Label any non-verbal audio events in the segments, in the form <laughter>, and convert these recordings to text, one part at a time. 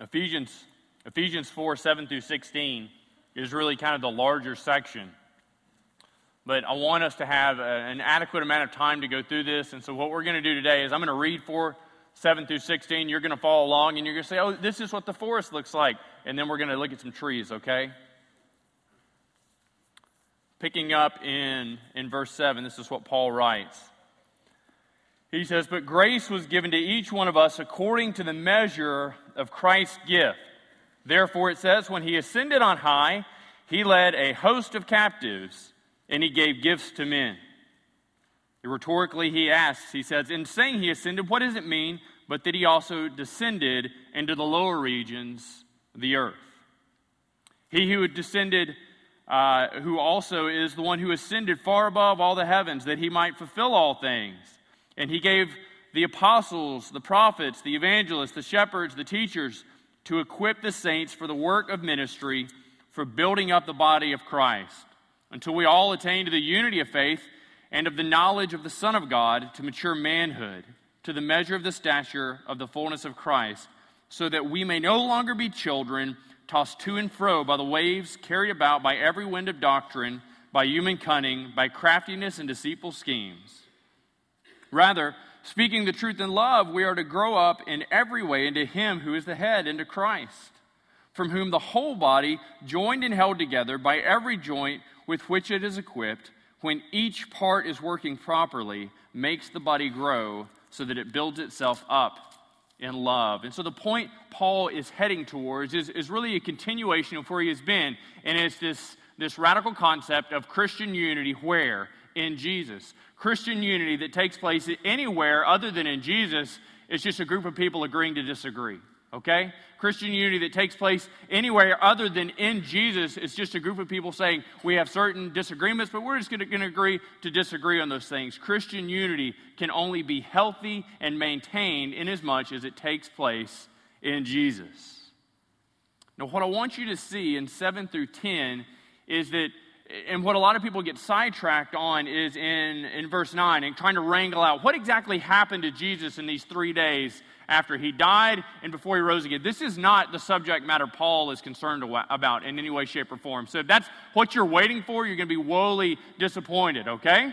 Ephesians, Ephesians 4 7 through 16 is really kind of the larger section. But I want us to have a, an adequate amount of time to go through this. And so, what we're going to do today is I'm going to read 4 7 through 16. You're going to follow along and you're going to say, oh, this is what the forest looks like. And then we're going to look at some trees, okay? Picking up in, in verse 7, this is what Paul writes. He says, But grace was given to each one of us according to the measure of Christ's gift. Therefore, it says, When he ascended on high, he led a host of captives, and he gave gifts to men. Rhetorically, he asks, he says, In saying he ascended, what does it mean but that he also descended into the lower regions the earth? He who descended uh, who also is the one who ascended far above all the heavens, that he might fulfill all things. And he gave the apostles, the prophets, the evangelists, the shepherds, the teachers to equip the saints for the work of ministry, for building up the body of Christ, until we all attain to the unity of faith and of the knowledge of the Son of God, to mature manhood, to the measure of the stature of the fullness of Christ, so that we may no longer be children tossed to and fro by the waves, carried about by every wind of doctrine, by human cunning, by craftiness and deceitful schemes. Rather, speaking the truth in love, we are to grow up in every way into Him who is the head, into Christ, from whom the whole body, joined and held together by every joint with which it is equipped, when each part is working properly, makes the body grow so that it builds itself up in love. And so the point Paul is heading towards is, is really a continuation of where he has been. And it's this, this radical concept of Christian unity where? In Jesus. Christian unity that takes place anywhere other than in Jesus is just a group of people agreeing to disagree okay? Christian unity that takes place anywhere other than in Jesus is just a group of people saying we have certain disagreements, but we're just going to agree to disagree on those things. Christian unity can only be healthy and maintained in as much as it takes place in Jesus. Now, what I want you to see in 7 through 10 is that and what a lot of people get sidetracked on is in, in verse 9 and trying to wrangle out what exactly happened to Jesus in these three days after he died and before he rose again. This is not the subject matter Paul is concerned about in any way, shape, or form. So if that's what you're waiting for, you're going to be woefully disappointed, okay?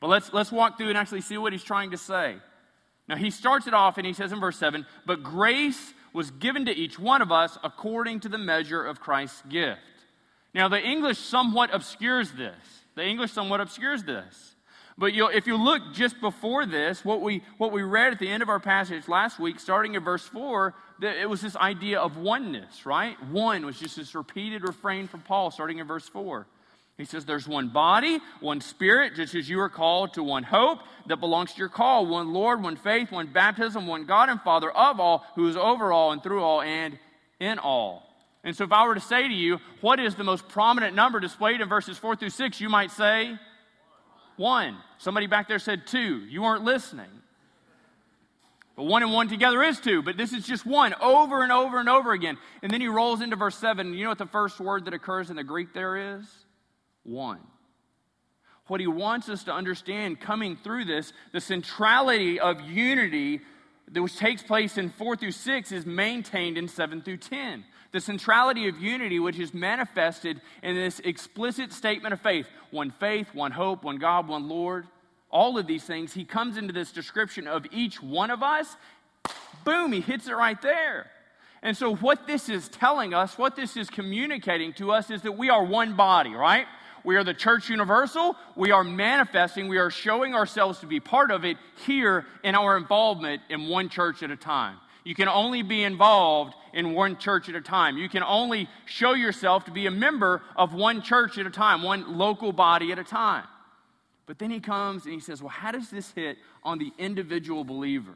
But let's, let's walk through and actually see what he's trying to say. Now, he starts it off and he says in verse 7 But grace was given to each one of us according to the measure of Christ's gift. Now, the English somewhat obscures this. The English somewhat obscures this. But if you look just before this, what we, what we read at the end of our passage last week, starting in verse 4, that it was this idea of oneness, right? One was just this repeated refrain from Paul, starting in verse 4. He says, There's one body, one spirit, just as you are called to one hope that belongs to your call, one Lord, one faith, one baptism, one God and Father of all, who is over all and through all and in all. And so, if I were to say to you, what is the most prominent number displayed in verses 4 through 6, you might say, one. Somebody back there said two. You weren't listening. But one and one together is two, but this is just one over and over and over again. And then he rolls into verse 7. You know what the first word that occurs in the Greek there is? One. What he wants us to understand coming through this, the centrality of unity which takes place in 4 through 6 is maintained in 7 through 10 the centrality of unity, which is manifested in this explicit statement of faith one faith, one hope, one God, one Lord. All of these things, he comes into this description of each one of us. Boom, he hits it right there. And so, what this is telling us, what this is communicating to us, is that we are one body, right? We are the church universal. We are manifesting, we are showing ourselves to be part of it here in our involvement in one church at a time. You can only be involved in one church at a time. You can only show yourself to be a member of one church at a time, one local body at a time. But then he comes and he says, Well, how does this hit on the individual believer?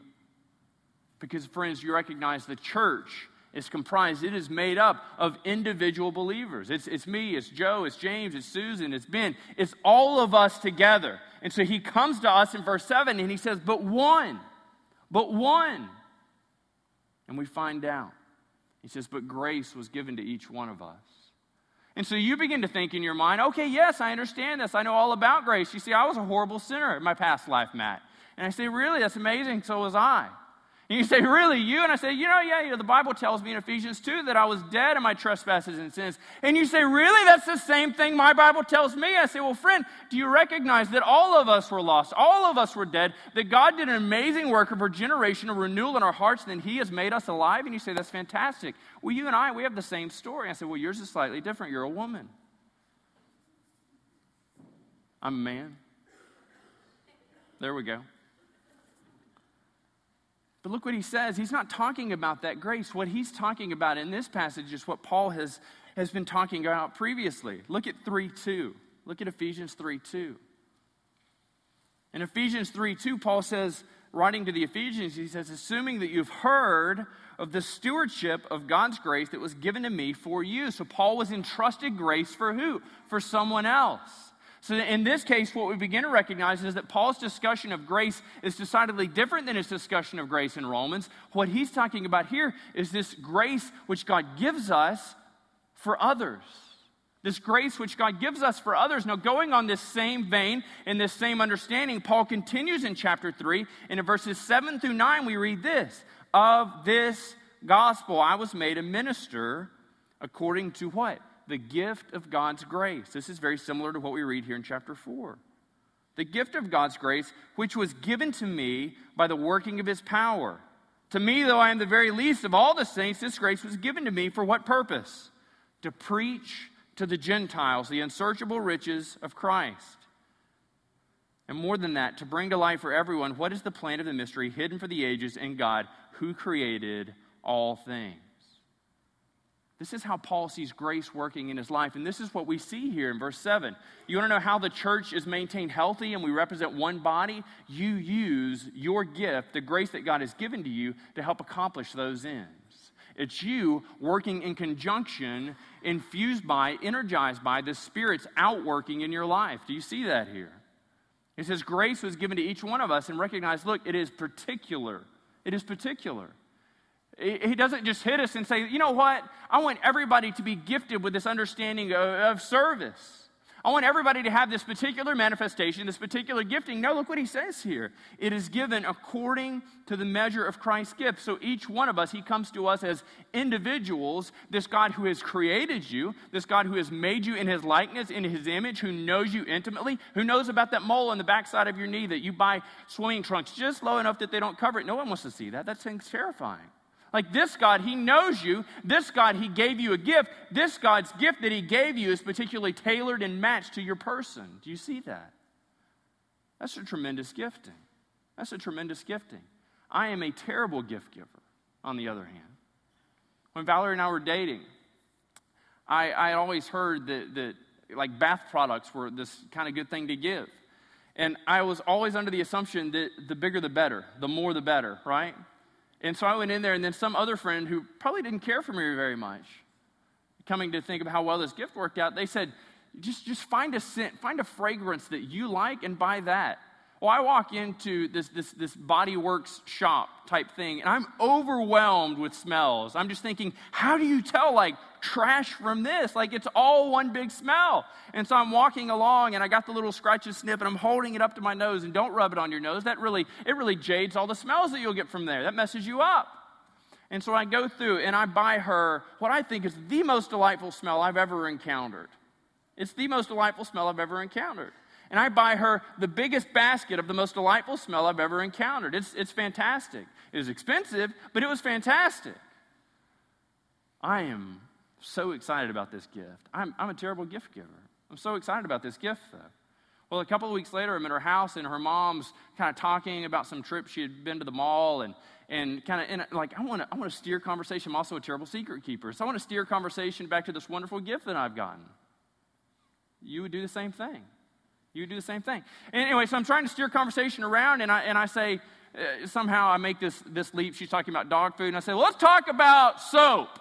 Because, friends, you recognize the church is comprised, it is made up of individual believers. It's, it's me, it's Joe, it's James, it's Susan, it's Ben. It's all of us together. And so he comes to us in verse 7 and he says, But one, but one. And we find out. He says, But grace was given to each one of us. And so you begin to think in your mind, okay, yes, I understand this. I know all about grace. You see, I was a horrible sinner in my past life, Matt. And I say, really? That's amazing. So was I. You say, Really, you? And I say, You know, yeah, you know, the Bible tells me in Ephesians 2 that I was dead in my trespasses and sins. And you say, Really? That's the same thing my Bible tells me? I say, Well, friend, do you recognize that all of us were lost? All of us were dead, that God did an amazing work of regeneration, of renewal in our hearts, and then He has made us alive? And you say, That's fantastic. Well, you and I, we have the same story. I say, Well, yours is slightly different. You're a woman. I'm a man. There we go. But look what he says. He's not talking about that grace. What he's talking about in this passage is what Paul has, has been talking about previously. Look at 3 2. Look at Ephesians 3 2. In Ephesians 3 2, Paul says, writing to the Ephesians, he says, assuming that you've heard of the stewardship of God's grace that was given to me for you. So Paul was entrusted grace for who? For someone else. So, in this case, what we begin to recognize is that Paul's discussion of grace is decidedly different than his discussion of grace in Romans. What he's talking about here is this grace which God gives us for others. This grace which God gives us for others. Now, going on this same vein, and this same understanding, Paul continues in chapter 3, and in verses 7 through 9, we read this Of this gospel I was made a minister according to what? The gift of God's grace. This is very similar to what we read here in chapter 4. The gift of God's grace, which was given to me by the working of his power. To me, though I am the very least of all the saints, this grace was given to me for what purpose? To preach to the Gentiles the unsearchable riches of Christ. And more than that, to bring to light for everyone what is the plan of the mystery hidden for the ages in God who created all things. This is how Paul sees grace working in his life. And this is what we see here in verse 7. You want to know how the church is maintained healthy and we represent one body? You use your gift, the grace that God has given to you, to help accomplish those ends. It's you working in conjunction, infused by, energized by the Spirit's outworking in your life. Do you see that here? It says, Grace was given to each one of us, and recognize, look, it is particular. It is particular. He doesn't just hit us and say, you know what? I want everybody to be gifted with this understanding of, service. I want everybody to have this particular manifestation, this particular gifting. No, look what he says here. It is given according to the measure of Christ's gift. So each one of us, he comes to us as individuals, this God who has created you, this God who has made you in his likeness, in his image, who knows you intimately, who knows about that mole on the backside of your knee that you buy swimming trunks just low enough that they don't cover it. No one wants to see that. That thing's terrifying. Like this God, He knows you. This God, He gave you a gift. This God's gift that He gave you is particularly tailored and matched to your person. Do you see that? That's a tremendous gifting. That's a tremendous gifting. I am a terrible gift giver, on the other hand. When Valerie and I were dating, I, I always heard that, that like bath products were this kind of good thing to give. And I was always under the assumption that the bigger the better, the more the better, right? And so I went in there, and then some other friend who probably didn't care for me very much, coming to think of how well this gift worked out, they said, just, just find a scent, find a fragrance that you like, and buy that. Well, I walk into this, this, this Body Works shop type thing, and I'm overwhelmed with smells. I'm just thinking, how do you tell, like, trash from this? Like, it's all one big smell. And so I'm walking along, and I got the little scratches sniff, and I'm holding it up to my nose, and don't rub it on your nose. That really, it really jades all the smells that you'll get from there. That messes you up. And so I go through, and I buy her what I think is the most delightful smell I've ever encountered. It's the most delightful smell I've ever encountered and I buy her the biggest basket of the most delightful smell I've ever encountered. It's, it's fantastic. It was expensive, but it was fantastic. I am so excited about this gift. I'm, I'm a terrible gift giver. I'm so excited about this gift, though. Well, a couple of weeks later, I'm at her house, and her mom's kind of talking about some trip she had been to the mall, and and kind of like I want to I want to steer conversation. I'm also a terrible secret keeper, so I want to steer conversation back to this wonderful gift that I've gotten. You would do the same thing. You do the same thing. Anyway, so I'm trying to steer conversation around, and I, and I say, uh, somehow I make this, this leap. She's talking about dog food, and I say, well, let's talk about soap.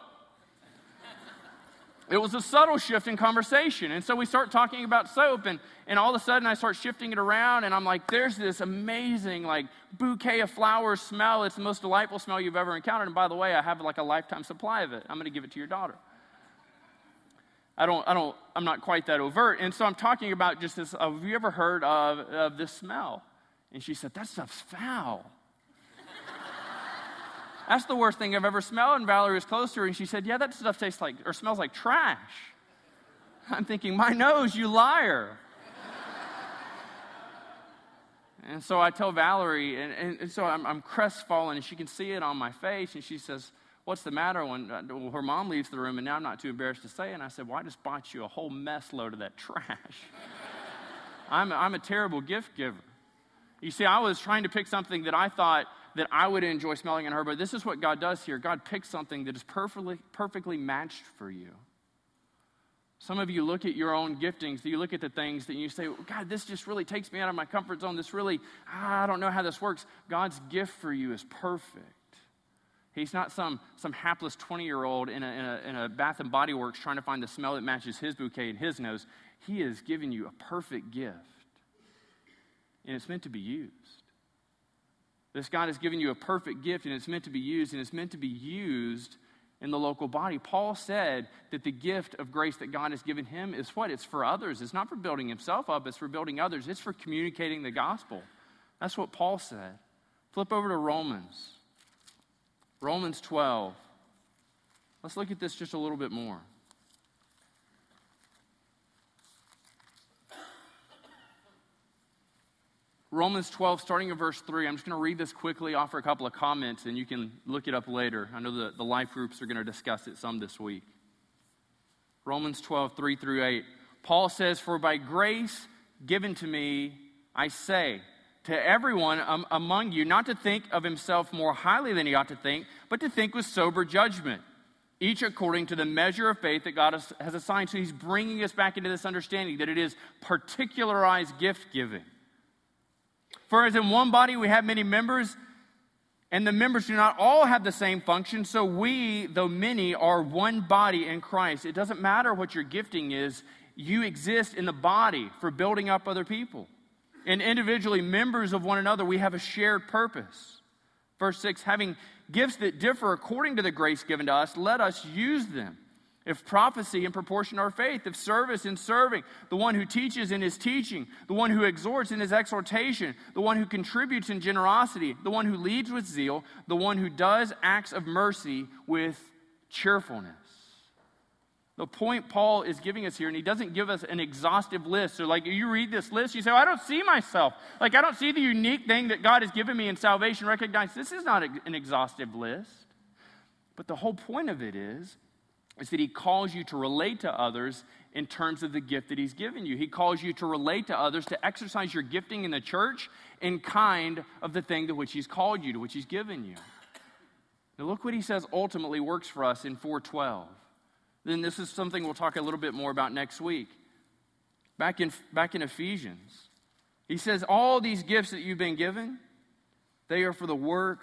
<laughs> it was a subtle shift in conversation. And so we start talking about soap, and, and all of a sudden I start shifting it around, and I'm like, there's this amazing, like, bouquet of flowers smell. It's the most delightful smell you've ever encountered. And by the way, I have like a lifetime supply of it. I'm going to give it to your daughter. I don't, I don't, I'm not quite that overt. And so I'm talking about just this, uh, have you ever heard of, of this smell? And she said, that stuff's foul. <laughs> That's the worst thing I've ever smelled. And Valerie was close to her and she said, Yeah, that stuff tastes like, or smells like trash. <laughs> I'm thinking, My nose, you liar. <laughs> and so I tell Valerie, and, and, and so I'm, I'm crestfallen, and she can see it on my face, and she says, What's the matter when uh, well, her mom leaves the room? And now I'm not too embarrassed to say. And I said, Well, I just bought you a whole mess load of that trash. <laughs> I'm, I'm a terrible gift giver. You see, I was trying to pick something that I thought that I would enjoy smelling in her, but this is what God does here. God picks something that is perfectly, perfectly matched for you. Some of you look at your own giftings, you look at the things that you say, God, this just really takes me out of my comfort zone. This really, I don't know how this works. God's gift for you is perfect. He's not some, some hapless 20 year old in a, in, a, in a Bath and Body Works trying to find the smell that matches his bouquet and his nose. He has given you a perfect gift, and it's meant to be used. This God has given you a perfect gift, and it's meant to be used, and it's meant to be used in the local body. Paul said that the gift of grace that God has given him is what? It's for others. It's not for building himself up, it's for building others. It's for communicating the gospel. That's what Paul said. Flip over to Romans. Romans 12. Let's look at this just a little bit more. Romans 12, starting in verse 3. I'm just going to read this quickly, offer a couple of comments, and you can look it up later. I know the, the life groups are going to discuss it some this week. Romans 12, 3 through 8. Paul says, For by grace given to me, I say, to everyone among you not to think of himself more highly than he ought to think, but to think with sober judgment, each according to the measure of faith that God has, has assigned. So he's bringing us back into this understanding that it is particularized gift giving. For as in one body we have many members, and the members do not all have the same function, so we, though many, are one body in Christ. It doesn't matter what your gifting is, you exist in the body for building up other people and individually members of one another, we have a shared purpose. Verse 6 having gifts that differ according to the grace given to us, let us use them. If prophecy in proportion to our faith, if service in serving, the one who teaches in his teaching, the one who exhorts in his exhortation, the one who contributes in generosity, the one who leads with zeal, the one who does acts of mercy with cheerfulness. The point Paul is giving us here, and he doesn't give us an exhaustive list. So, like, you read this list, you say, oh, I don't see myself. Like, I don't see the unique thing that God has given me in salvation. Recognize this is not an exhaustive list. But the whole point of it is, is that he calls you to relate to others in terms of the gift that he's given you. He calls you to relate to others, to exercise your gifting in the church in kind of the thing to which he's called you, to which he's given you. Now, look what he says ultimately works for us in 412 then this is something we'll talk a little bit more about next week. Back in, back in Ephesians, he says, All these gifts that you've been given, they are for the work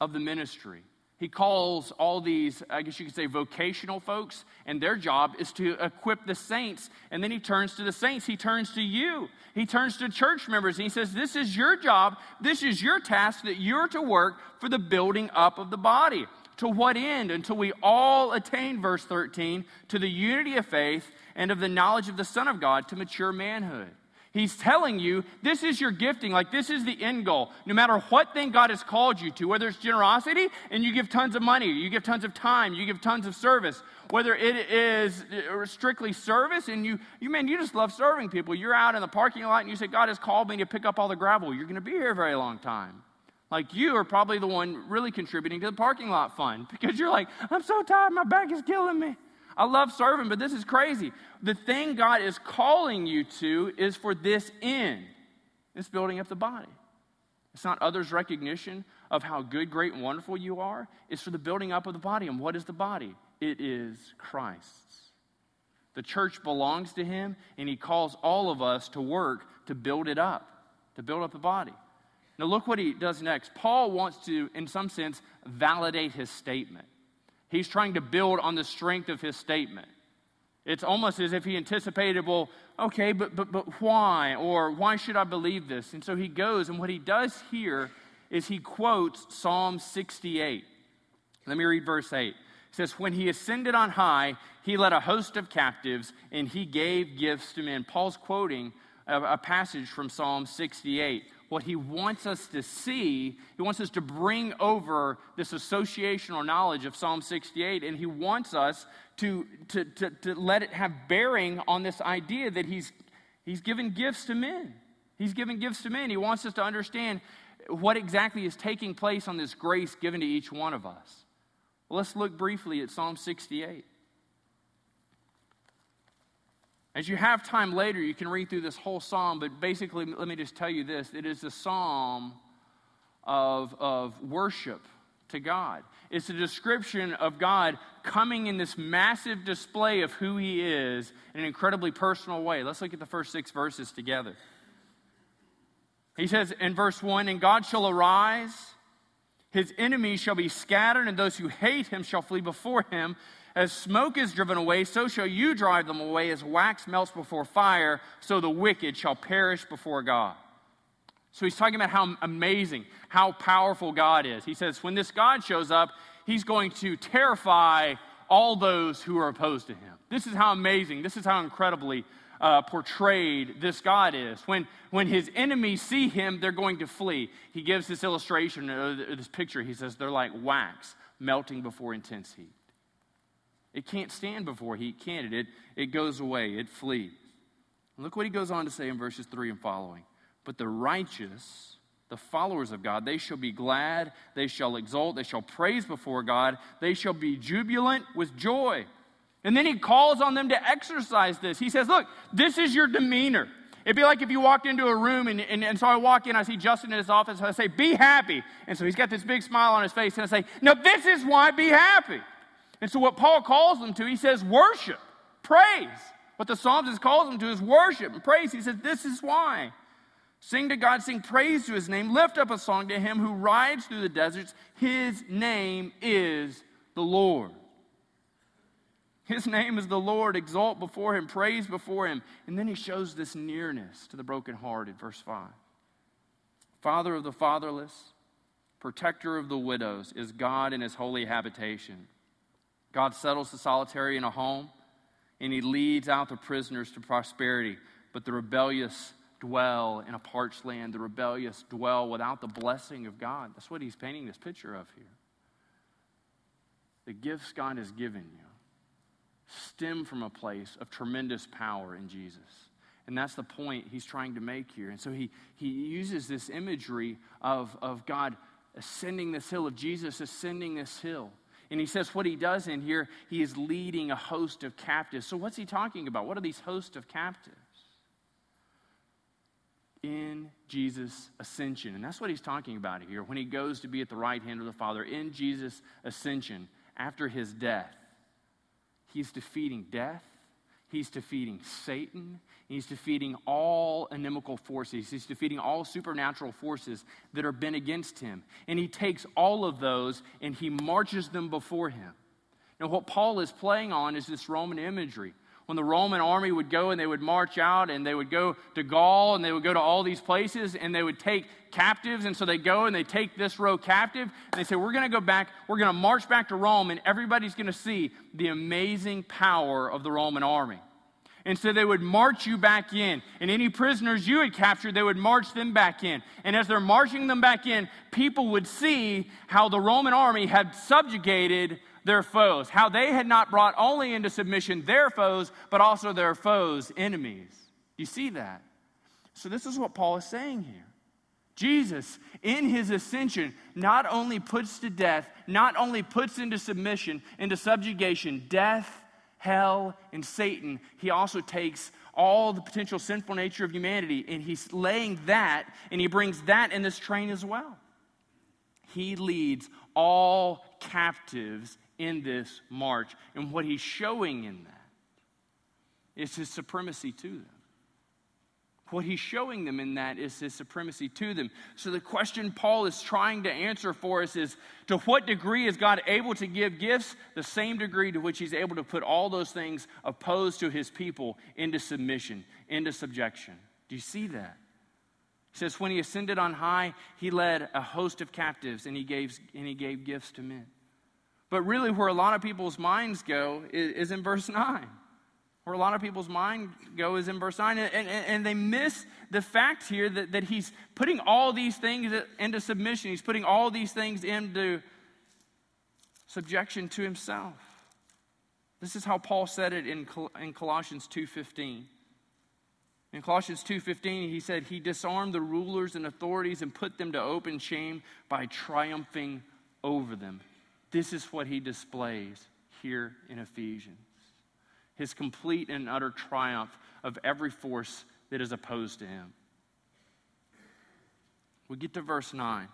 of the ministry. He calls all these, I guess you could say, vocational folks, and their job is to equip the saints. And then he turns to the saints. He turns to you. He turns to church members, and he says, This is your job. This is your task that you're to work for the building up of the body. To what end? Until we all attain, verse 13, to the unity of faith and of the knowledge of the Son of God to mature manhood. He's telling you this is your gifting, like this is the end goal. No matter what thing God has called you to, whether it's generosity and you give tons of money, you give tons of time, you give tons of service, whether it is strictly service and you, you man, you just love serving people. You're out in the parking lot and you say, God has called me to pick up all the gravel. You're going to be here a very long time. Like you are probably the one really contributing to the parking lot fund <laughs> because you're like, I'm so tired, my back is killing me. I love serving, but this is crazy. The thing God is calling you to is for this end it's building up the body. It's not others' recognition of how good, great, and wonderful you are. It's for the building up of the body. And what is the body? It is Christ's. The church belongs to Him, and He calls all of us to work to build it up, to build up the body. Now, look what he does next. Paul wants to, in some sense, validate his statement. He's trying to build on the strength of his statement. It's almost as if he anticipated, well, okay, but, but, but why? Or why should I believe this? And so he goes, and what he does here is he quotes Psalm 68. Let me read verse 8. It says, When he ascended on high, he led a host of captives, and he gave gifts to men. Paul's quoting a, a passage from Psalm 68 what he wants us to see, he wants us to bring over this associational knowledge of Psalm 68, and he wants us to, to, to, to let it have bearing on this idea that he's, he's given gifts to men. He's given gifts to men. He wants us to understand what exactly is taking place on this grace given to each one of us. Well, let's look briefly at Psalm 68. As you have time later, you can read through this whole psalm, but basically, let me just tell you this it is a psalm of, of worship to God. It's a description of God coming in this massive display of who He is in an incredibly personal way. Let's look at the first six verses together. He says in verse 1 And God shall arise, his enemies shall be scattered, and those who hate him shall flee before him. As smoke is driven away, so shall you drive them away. As wax melts before fire, so the wicked shall perish before God. So he's talking about how amazing, how powerful God is. He says, when this God shows up, he's going to terrify all those who are opposed to him. This is how amazing, this is how incredibly uh, portrayed this God is. When, when his enemies see him, they're going to flee. He gives this illustration, uh, this picture. He says they're like wax melting before intense heat. It can't stand before heat, can it? It, it goes away, it flees. Look what he goes on to say in verses 3 and following. But the righteous, the followers of God, they shall be glad, they shall exult, they shall praise before God, they shall be jubilant with joy. And then he calls on them to exercise this. He says, Look, this is your demeanor. It'd be like if you walked into a room and, and, and so I walk in, I see Justin in his office, and I say, Be happy. And so he's got this big smile on his face, and I say, No, this is why be happy. And so, what Paul calls them to, he says, worship, praise. What the psalmist calls them to is worship and praise. He says, This is why. Sing to God, sing praise to his name, lift up a song to him who rides through the deserts. His name is the Lord. His name is the Lord. Exalt before him, praise before him. And then he shows this nearness to the brokenhearted, verse 5. Father of the fatherless, protector of the widows, is God in his holy habitation. God settles the solitary in a home, and he leads out the prisoners to prosperity. But the rebellious dwell in a parched land. The rebellious dwell without the blessing of God. That's what he's painting this picture of here. The gifts God has given you stem from a place of tremendous power in Jesus. And that's the point he's trying to make here. And so he, he uses this imagery of, of God ascending this hill, of Jesus ascending this hill. And he says what he does in here, he is leading a host of captives. So, what's he talking about? What are these hosts of captives? In Jesus' ascension. And that's what he's talking about here when he goes to be at the right hand of the Father. In Jesus' ascension, after his death, he's defeating death, he's defeating Satan, He's defeating all inimical forces. He's defeating all supernatural forces that are been against him. And he takes all of those and he marches them before him. Now, what Paul is playing on is this Roman imagery. When the Roman army would go and they would march out and they would go to Gaul and they would go to all these places and they would take captives. And so they go and they take this row captive and they say, We're going to go back, we're going to march back to Rome, and everybody's going to see the amazing power of the Roman army. And so they would march you back in. And any prisoners you had captured, they would march them back in. And as they're marching them back in, people would see how the Roman army had subjugated their foes, how they had not brought only into submission their foes, but also their foes' enemies. You see that? So, this is what Paul is saying here. Jesus, in his ascension, not only puts to death, not only puts into submission, into subjugation, death hell, and Satan, he also takes all the potential sinful nature of humanity and he's laying that and he brings that in this train as well. He leads all captives in this march. And what he's showing in that is his supremacy to them. What he's showing them in that is his supremacy to them. So, the question Paul is trying to answer for us is to what degree is God able to give gifts? The same degree to which he's able to put all those things opposed to his people into submission, into subjection. Do you see that? He says, when he ascended on high, he led a host of captives and he gave, and he gave gifts to men. But really, where a lot of people's minds go is, is in verse 9. where a lot of people's mind go is in verse 9. And, and, and, they miss the fact here that, that he's putting all these things into submission. He's putting all these things into subjection to himself. This is how Paul said it in, in Colossians 2.15. In Colossians 2:15 he said he disarmed the rulers and authorities and put them to open shame by triumphing over them. This is what he displays here in Ephesians his complete and utter triumph of every force that is opposed to him. We get to verse 9.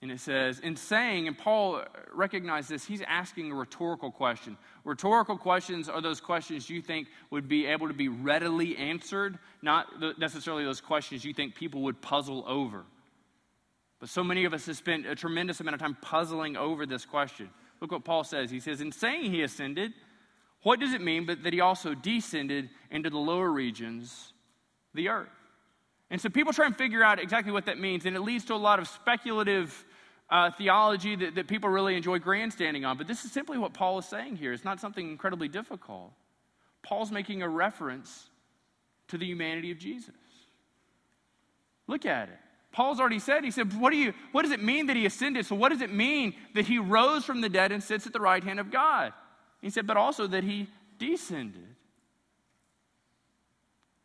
And it says, in saying, and Paul recognized this, he's asking a rhetorical question. Rhetorical questions are those questions you think would be able to be readily answered, not necessarily those questions you think people would puzzle over. But so many of us have spent a tremendous amount of time puzzling over this question. Look what Paul says. He says, In saying he ascended, what does it mean but that he also descended into the lower regions, the earth? And so people try and figure out exactly what that means, and it leads to a lot of speculative uh, theology that, that people really enjoy grandstanding on. But this is simply what Paul is saying here. It's not something incredibly difficult. Paul's making a reference to the humanity of Jesus. Look at it. Paul's already said, he said, what, do you, what does it mean that he ascended? So, what does it mean that he rose from the dead and sits at the right hand of God? He said, but also that he descended.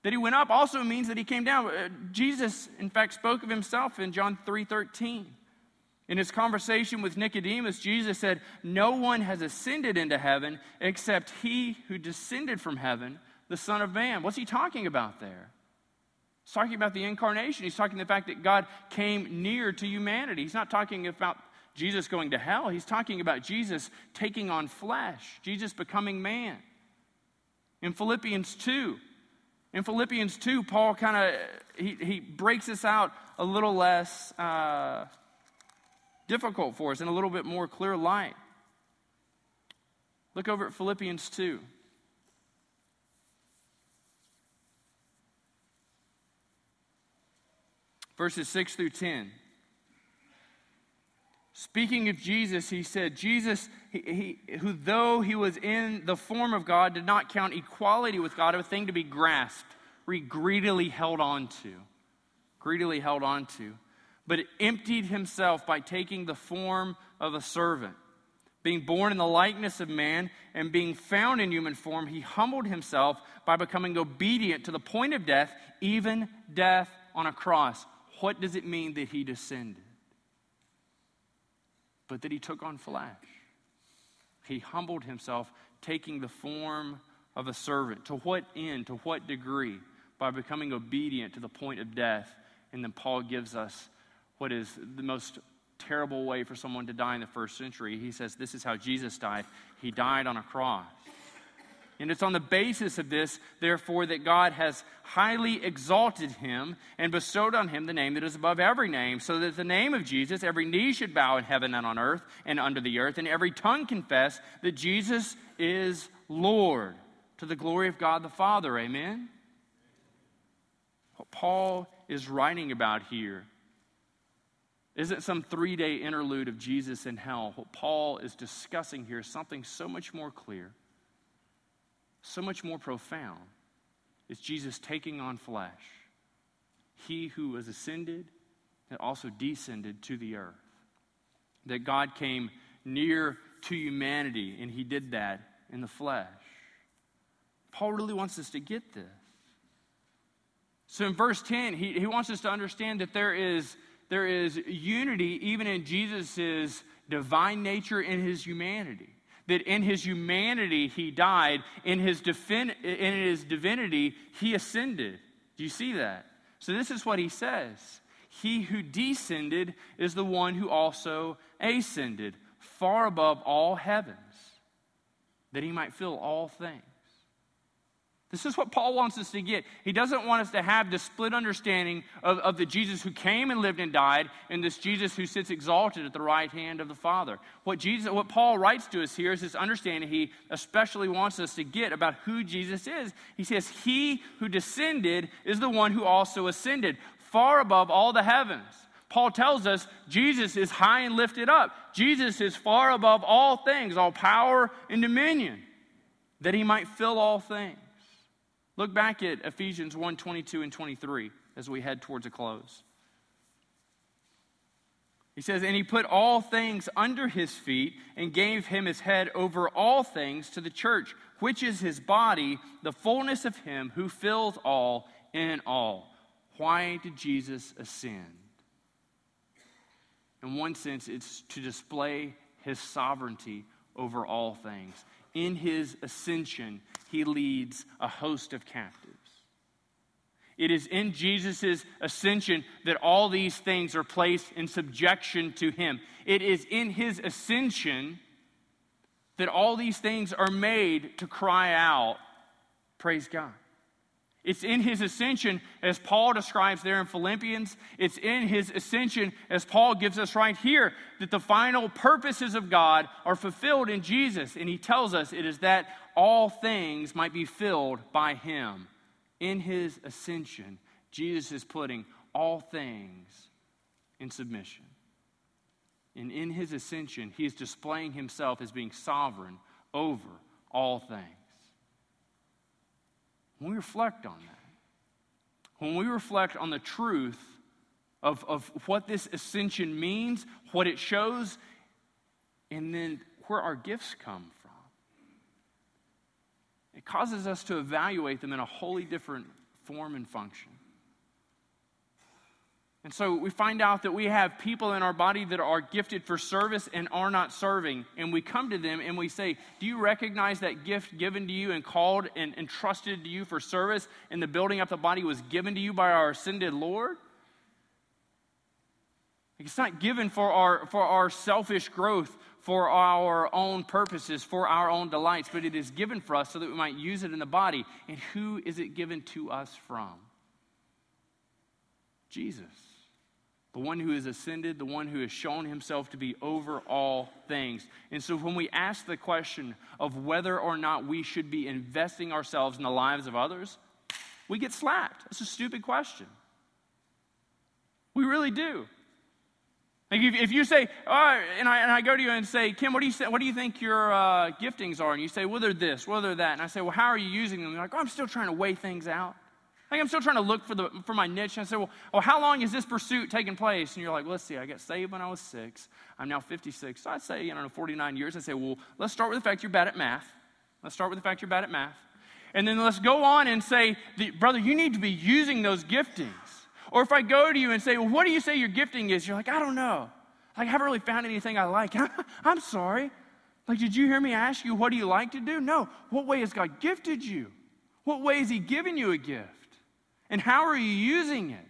That he went up also means that he came down. Uh, Jesus, in fact, spoke of himself in John 3:13. In his conversation with Nicodemus, Jesus said, No one has ascended into heaven except he who descended from heaven, the Son of Man. What's he talking about there? He's talking about the incarnation. He's talking the fact that God came near to humanity. He's not talking about Jesus going to hell. He's talking about Jesus taking on flesh, Jesus becoming man. In Philippians 2, in Philippians 2, Paul kind of he, he breaks this out a little less uh, difficult for us in a little bit more clear light. Look over at Philippians 2. Verses 6 through 10. Speaking of Jesus, he said, Jesus, he, he, who though he was in the form of God, did not count equality with God a thing to be grasped, or he greedily held on to. Greedily held on to. But emptied himself by taking the form of a servant. Being born in the likeness of man and being found in human form, he humbled himself by becoming obedient to the point of death, even death on a cross. What does it mean that he descended? but that he took on flesh. He humbled himself, taking the form of a servant. To what end? To what degree? By becoming obedient to the point of death. And then Paul gives us what is the most terrible way for someone to die in the first century. He says, This is how Jesus died. He died on a cross. And it's on the basis of this, therefore, that God has highly exalted him and bestowed on him the name that is above every name, so that the name of Jesus, every knee should bow in heaven and on earth and under the earth, and every tongue confess that Jesus is Lord, to the glory of God the Father. Amen? What Paul is writing about here isn't some three day interlude of Jesus in hell. What Paul is discussing here is something so much more clear so much more profound is Jesus taking on flesh. He who was ascended and also descended to the earth. That God came near to humanity, and he did that in the flesh. Paul really wants us to get this. So in verse 10, he, he wants us to understand that there is, there is unity even in Jesus' divine nature and his humanity that in his humanity he died, in his, defin- in his divinity he ascended. Do you see that? So, this is what he says He who descended is the one who also ascended far above all heavens, that he might fill all things. This is what Paul wants us to get. He doesn't want us to have this split understanding of, of the Jesus who came and lived and died and this Jesus who sits exalted at the right hand of the Father. What, Jesus, what Paul writes to us here is this understanding he especially wants us to get about who Jesus is. He says, He who descended is the one who also ascended far above all the heavens. Paul tells us Jesus is high and lifted up. Jesus is far above all things, all power and dominion. that he might fill all things. Look back at Ephesians 1 22 and 23 as we head towards a close. He says, And he put all things under his feet and gave him his head over all things to the church, which is his body, the fullness of him who fills all in all. Why did Jesus ascend? In one sense, it's to display his sovereignty over all things. In his ascension, he leads a host of captives. It is in Jesus' ascension that all these things are placed in subjection to him. It is in his ascension that all these things are made to cry out, Praise God. It's in his ascension, as Paul describes there in Philippians. It's in his ascension, as Paul gives us right here, that the final purposes of God are fulfilled in Jesus. And he tells us it is that all things might be filled by him in his ascension, Jesus is putting all things in submission. And in his ascension, he is displaying himself as being sovereign over all things. When we reflect on that, when we reflect on the truth of, of what this ascension means, what it shows, and then where our gifts come from, it causes us to evaluate them in a wholly different form and function. And so we find out that we have people in our body that are gifted for service and are not serving. And we come to them and we say, Do you recognize that gift given to you and called and entrusted to you for service? And the building up the body was given to you by our ascended Lord? It's not given for our, for our selfish growth for our own purposes, for our own delights, but it is given for us so that we might use it in the body. And who is it given to us from? Jesus, the one who has ascended, the one who has shown himself to be over all things. And so when we ask the question of whether or not we should be investing ourselves in the lives of others, we get slapped. It's a stupid question. We really do. Like if, if you say, oh, and, I, and I go to you and say, Kim, what do you, say, what do you think your uh, giftings are? And you say, well, they're this, well, they're that. And I say, well, how are you using them? You're like, oh, I'm still trying to weigh things out. Like I'm still trying to look for, the, for my niche. And I say, well, well, how long has this pursuit taken place? And you're like, well, let's see, I got saved when I was six. I'm now 56. So I'd say, you know, 49 years. I say, well, let's start with the fact you're bad at math. Let's start with the fact you're bad at math. And then let's go on and say, brother, you need to be using those giftings. Or if I go to you and say, well, what do you say your gifting is? You're like, I don't know. Like, I haven't really found anything I like. <laughs> I'm sorry. Like, did you hear me ask you, what do you like to do? No. What way has God gifted you? What way has He given you a gift? And how are you using it?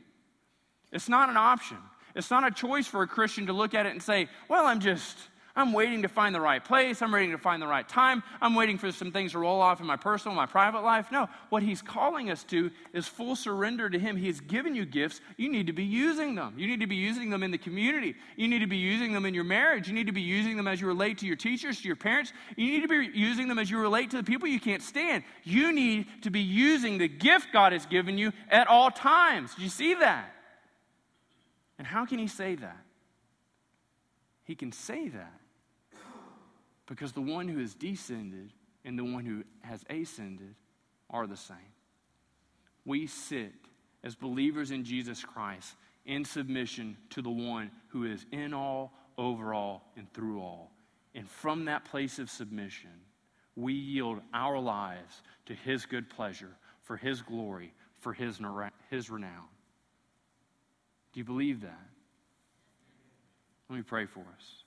It's not an option. It's not a choice for a Christian to look at it and say, well, I'm just, I'm waiting to find the right place. I'm waiting to find the right time. I'm waiting for some things to roll off in my personal, my private life. No, what he's calling us to is full surrender to him. He has given you gifts. You need to be using them. You need to be using them in the community. You need to be using them in your marriage. You need to be using them as you relate to your teachers, to your parents. You need to be using them as you relate to the people you can't stand. You need to be using the gift God has given you at all times. Do you see that? And how can he say that? He can say that because the one who has descended and the one who has ascended are the same. We sit as believers in Jesus Christ in submission to the one who is in all, over all, and through all. And from that place of submission, we yield our lives to his good pleasure, for his glory, for his, his renown. Do you believe that? Let me pray for us.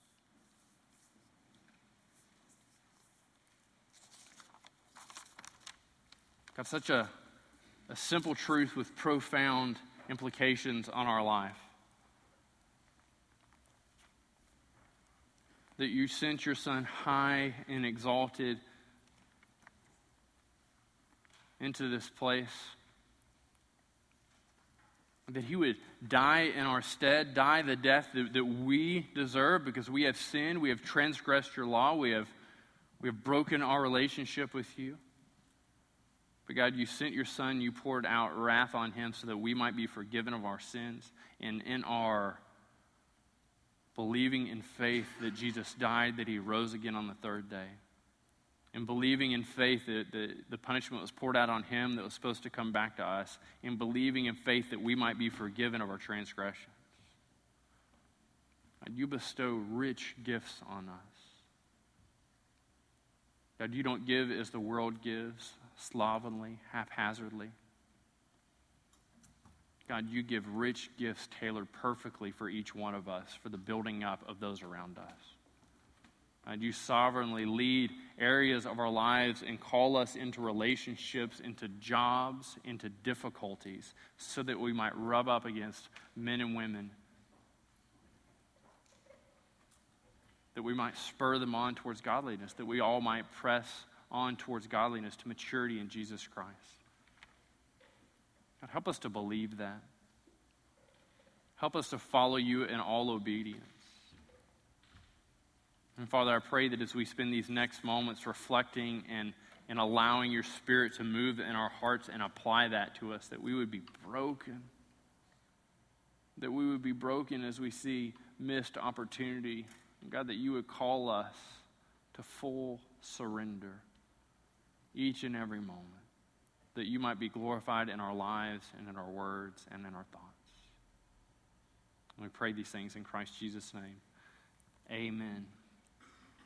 Got such a, a simple truth with profound implications on our life. That you sent your Son high and exalted into this place. That he would die in our stead, die the death that, that we deserve because we have sinned, we have transgressed your law, we have, we have broken our relationship with you. But God, you sent your Son, you poured out wrath on him so that we might be forgiven of our sins. And in our believing in faith that Jesus died, that he rose again on the third day, and believing in faith that the, the punishment was poured out on him that was supposed to come back to us, and believing in faith that we might be forgiven of our transgressions. God, you bestow rich gifts on us. God, you don't give as the world gives, slovenly, haphazardly. God, you give rich gifts tailored perfectly for each one of us, for the building up of those around us. God, you sovereignly lead areas of our lives and call us into relationships, into jobs, into difficulties, so that we might rub up against men and women, that we might spur them on towards godliness, that we all might press on towards godliness to maturity in Jesus Christ. God, help us to believe that. Help us to follow you in all obedience. And Father, I pray that as we spend these next moments reflecting and, and allowing your Spirit to move in our hearts and apply that to us, that we would be broken. That we would be broken as we see missed opportunity. And God, that you would call us to full surrender each and every moment. That you might be glorified in our lives and in our words and in our thoughts. And we pray these things in Christ Jesus' name. Amen.